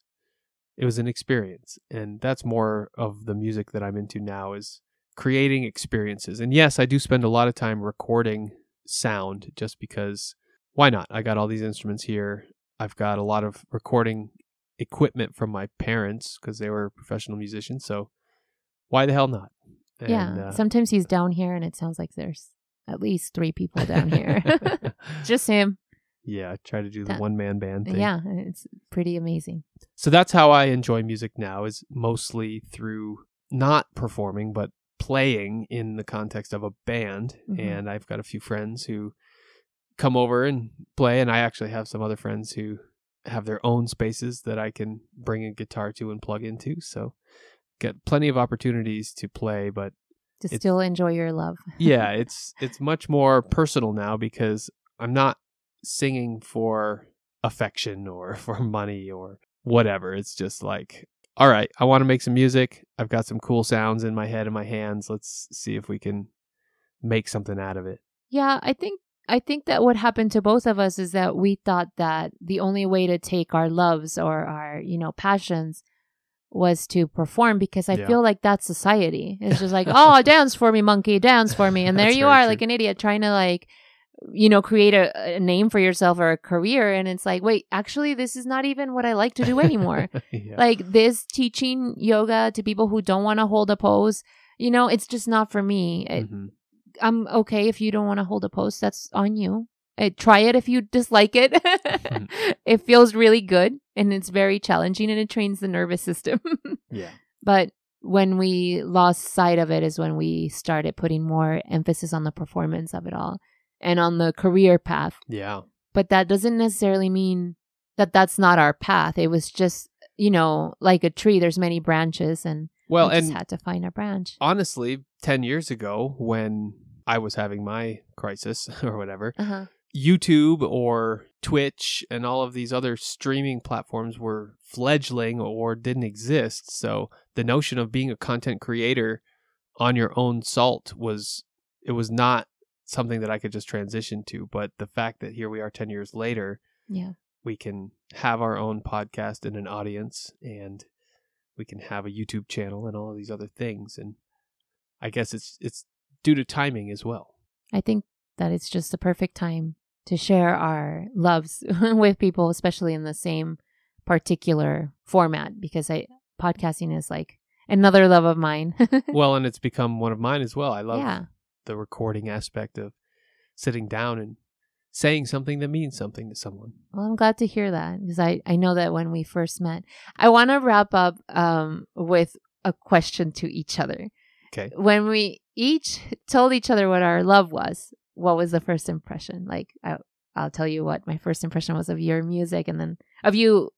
it was an experience. And that's more of the music that I'm into now is creating experiences. And yes, I do spend a lot of time recording sound just because why not? I got all these instruments here. I've got a lot of recording equipment from my parents because they were professional musicians. So why the hell not? And, yeah. uh, Sometimes he's down here and it sounds like there's at least three people down here. Just him. yeah, I try to do the That- one man band thing. Yeah. It's pretty amazing. So that's how I enjoy music now is mostly through not performing but playing in the context of a band Mhm. and I've got a few friends who come over and play and I actually have some other friends who have their own spaces that I can bring a guitar to and plug into so get plenty of opportunities to play but To still enjoy your love. yeah, it's it's much more personal now because I'm not singing for affection or for money or whatever. It's just like, all right, I want to make some music. I've got some cool sounds in my head and my hands. Let's see if we can make something out of it. Yeah, I think I think that what happened to both of us is that we thought that the only way to take our loves or our, you know, passions was to perform because I Yeah. feel like that's society. It's just like, oh, dance for me, monkey, dance for me. And there you are, true. like an idiot, trying to like, you know, create a, a name for yourself or a career. And it's like, wait, actually, this is not even what I like to do anymore. yeah. like this teaching yoga to people who don't want to hold a pose, you know, it's just not for me. It- Mhm. I'm okay if you don't want to hold a post. That's on you. Uh, try it if you dislike it. it feels really good and it's very challenging and it trains the nervous system. yeah. but when we lost sight of it is when we started putting more emphasis on the performance of it all and on the career path. Yeah. But that doesn't necessarily mean that that's not our path. It was just, you know, like a tree, there's many branches and Well, we just and had to find a branch. honestly, 10 years ago when I was having my crisis or whatever, Uh-huh. YouTube or Twitch and all of these other streaming platforms were fledgling or didn't exist. So the notion of being a content creator on your own salt was it was not something that I could just transition to, but the fact that here we are 10 years later, Yeah. we can have our own podcast and an audience and we can have a YouTube channel and all of these other things and I guess it's it's due to timing as well. I think that it's just the perfect time to share our loves with people, especially in the same particular format, because I podcasting is like another love of mine. well, and it's become one of mine as well. I love yeah, the recording aspect of sitting down and saying something that means something to someone. well, I'm glad to hear that because I I know that when we first met, I want to wrap up um with a question to each other. Okay. When we each told each other what our love was, what was the first impression? Like I, I'll tell you what my first impression was of your music, and then of you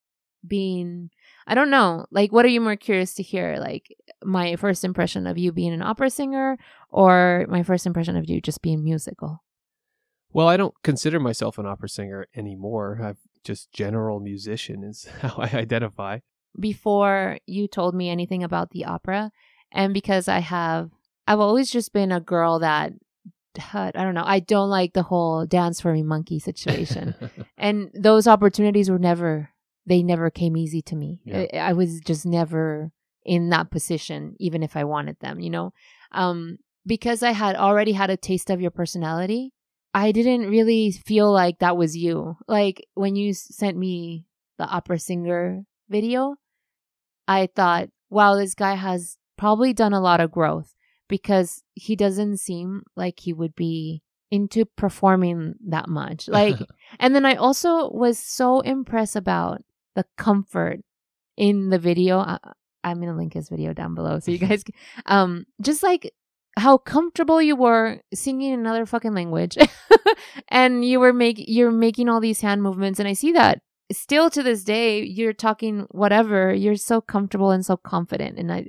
being. I don't know. Like, what are you more curious to hear? Like, my first impression of you being an opera singer, or my first impression of you just being musical? Well, I don't consider myself an opera singer anymore. I'm just general musician is how I identify. before you told me anything about the opera and because i have i've always just been a girl that I don't know. I don't like the whole dance for me monkey situation. and those opportunities were never they never came easy to me. Yeah. I, I was just never in that position even if I wanted them, you know. Um because I had already had a taste of your personality, I didn't really feel like that was you. Like when you sent me the opera singer video, I thought, wow, this guy has probably done a lot of growth because he doesn't seem like he would be into performing that much. Like, and then I also was so impressed about the comfort in the video. I, I'm gonna link his video down below so you guys, can, um, just like how comfortable you were singing another fucking language, and you were make you're making all these hand movements, and I see that still to this day. You're talking whatever. You're so comfortable and so confident, and I,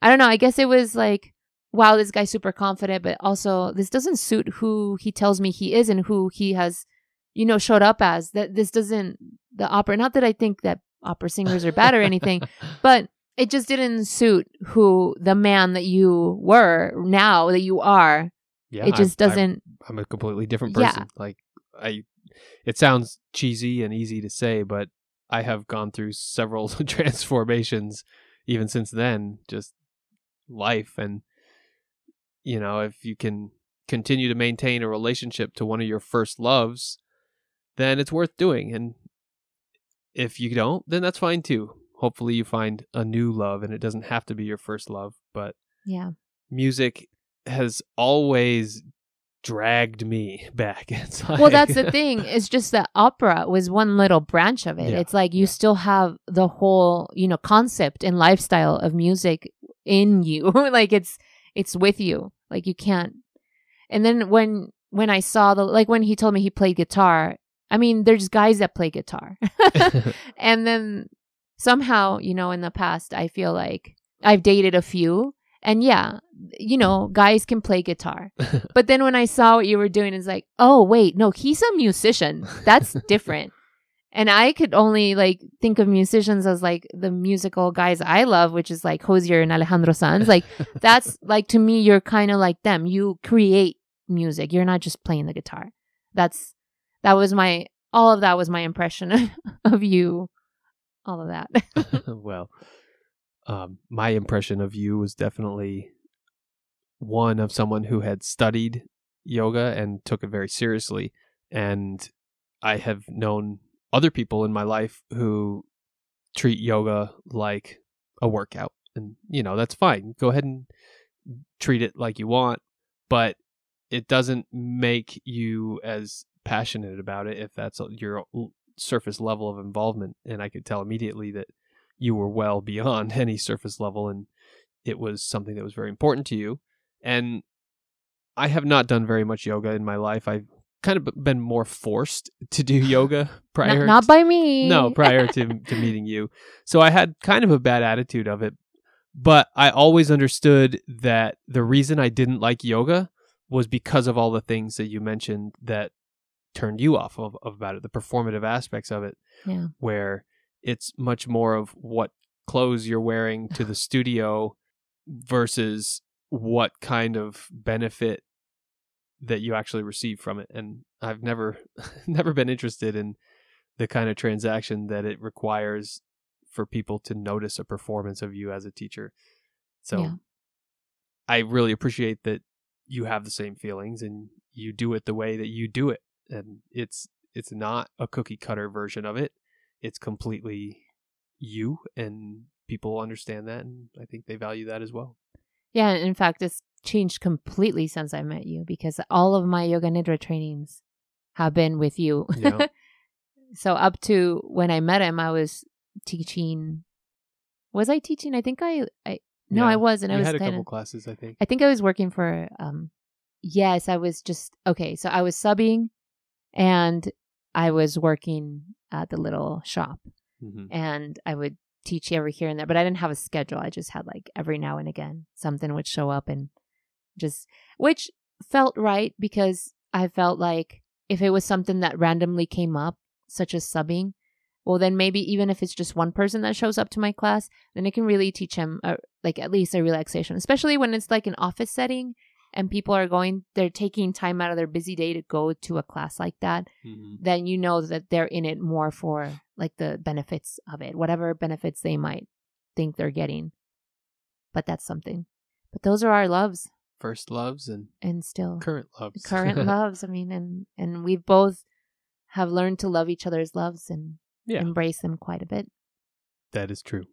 I don't know. I guess it was like wow, this guy's super confident, but also this doesn't suit who he tells me he is and who he has, you know, showed up as. That this doesn't the opera. Not that I think that opera singers are bad or anything, but it just didn't suit who the man that you were now that you are. yeah, it just I- I- doesn't. I'm a completely different person. Yeah. person. Like I, it sounds cheesy and easy to say, but I have gone through several transformations even since then. Just life, and you know, if you can continue to maintain a relationship to one of your first loves, then it's worth doing. And if you don't, then that's fine too. Hopefully, you find a new love, and it doesn't have to be your first love, but yeah. music has always dragged me back. It's like, Well, that's the thing. It's just that opera was one little branch of it. Yeah. It's like you still have the whole, you know, concept and lifestyle of music in you. like it's it's with you. Like you can't. And then when when I saw the like when he told me he played guitar, I mean, there's guys that play guitar. and then somehow, you know, in the past, I feel like I've dated a few. And yeah, you know, guys can play guitar. But then when I saw what you were doing, it's like, oh, wait, no, he's a musician. That's different. And I could only like think of musicians as like the musical guys I love, which is like Hozier and Alejandro Sanz. Like, that's like to me, you're kind of like them. You create music, you're not just playing the guitar. That's, that was my, all of that was my impression of you. All of that. well, um, my impression of you was definitely one of someone who had studied yoga and took it very seriously. And I have known other people in my life who treat yoga like a workout. And, you know, that's fine. Go ahead and treat it like you want, but it doesn't make you as passionate about it if that's your surface level of involvement. And I could tell immediately that you were well beyond any surface level and it was something that was very important to you. And I have not done very much yoga in my life. I've kind of been more forced to do yoga prior not, not by me. no, prior to to meeting you. So I had kind of a bad attitude of it, but I always understood that the reason I didn't like yoga was because of all the things that you mentioned that turned you off of, of about it, the performative aspects of it, Yeah. where it's much more of what clothes you're wearing to the studio versus what kind of benefit that you actually receive from it and i've never never been interested in the kind of transaction that it requires for people to notice a performance of you as a teacher. So Yeah. i really appreciate that you have the same feelings and you do it the way that you do it and it's it's not a cookie cutter version of it. It's completely you and people understand that and i think they value that as well Yeah, in fact, it's changed completely since I met you because all of my yoga nidra trainings have been with you. Yeah. so up to when I met him, I was teaching. Was I teaching? I think I. I no, Yeah. I wasn't. I you was had a kind couple classes i think I think I was working for. Um, yes, I was just okay. So I was subbing, and I was working at the little shop hmm and I would teach every here and there, but I didn't have a schedule. I just had like every now and again something would show up and just, which felt right because I felt like if it was something that randomly came up, such as subbing, well, then maybe even if it's just one person that shows up to my class, then it can really teach him, uh, like at least a relaxation, especially when it's like an office setting and people are going, they're taking time out of their busy day to go to a class like that hmm then you know that they're in it more for like the benefits of it, whatever benefits they might think they're getting. But that's something. But those are our loves first loves and and still current loves current loves. I mean, and and we've both have learned to love each other's loves and yeah embrace them quite a bit. that is true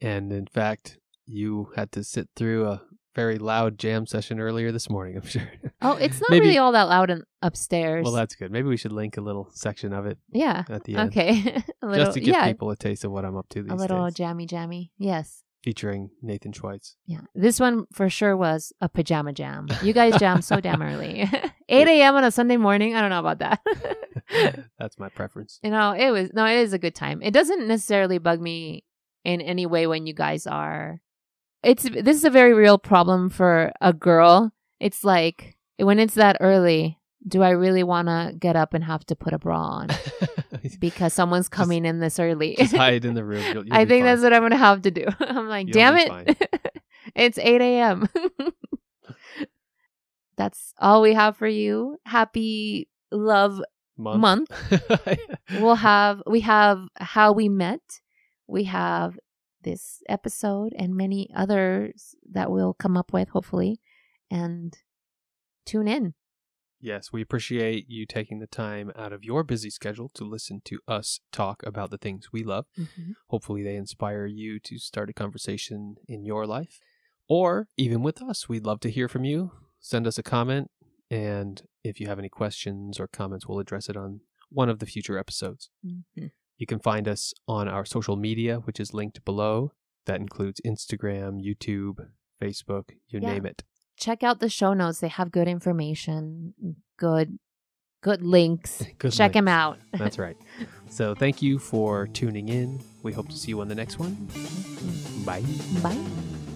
and in fact you had to sit through a very loud jam session earlier this morning i'm sure Oh, it's not Maybe- really all that loud in, upstairs. well that's good maybe we should link a little section of it yeah. at the end Okay. a little, just to give yeah, people a taste of what i'm up to these days. a little days jammy jammy. Yes. featuring nathan schweitz Yeah, this one for sure was a pajama jam. You guys jam so damn early. 8 a.m. on a Sunday morning. I don't know about that. that's my preference you know, it was, no, it is a good time. It doesn't necessarily bug me in any way when you guys are. It's, this is a very real problem for a girl. It's like when it's that early, do I really want to get up and have to put a bra on because someone's coming in this early? Just hide in the room. You'll, you'll I think fine. that's what I'm gonna have to do. I'm like, You'll damn it, it's 8 a.m. that's all we have for you. Happy love month. month. we'll have we have how we met we have this episode and many others that we'll come up with hopefully and tune in yes, we appreciate you taking the time out of your busy schedule to listen to us talk about the things we love. Hopefully, they inspire you to start a conversation in your life or even with us. We'd love to hear from you. Send us a comment. And if you have any questions or comments, we'll address it on one of the future episodes. Mhm. You can find us on our social media, which is linked below. That includes Instagram, YouTube, Facebook, you Yeah. name it. check out the show notes they have good information good good links Good check them out That's right. So thank you for tuning in. We hope to see you on the next one. Bye. bye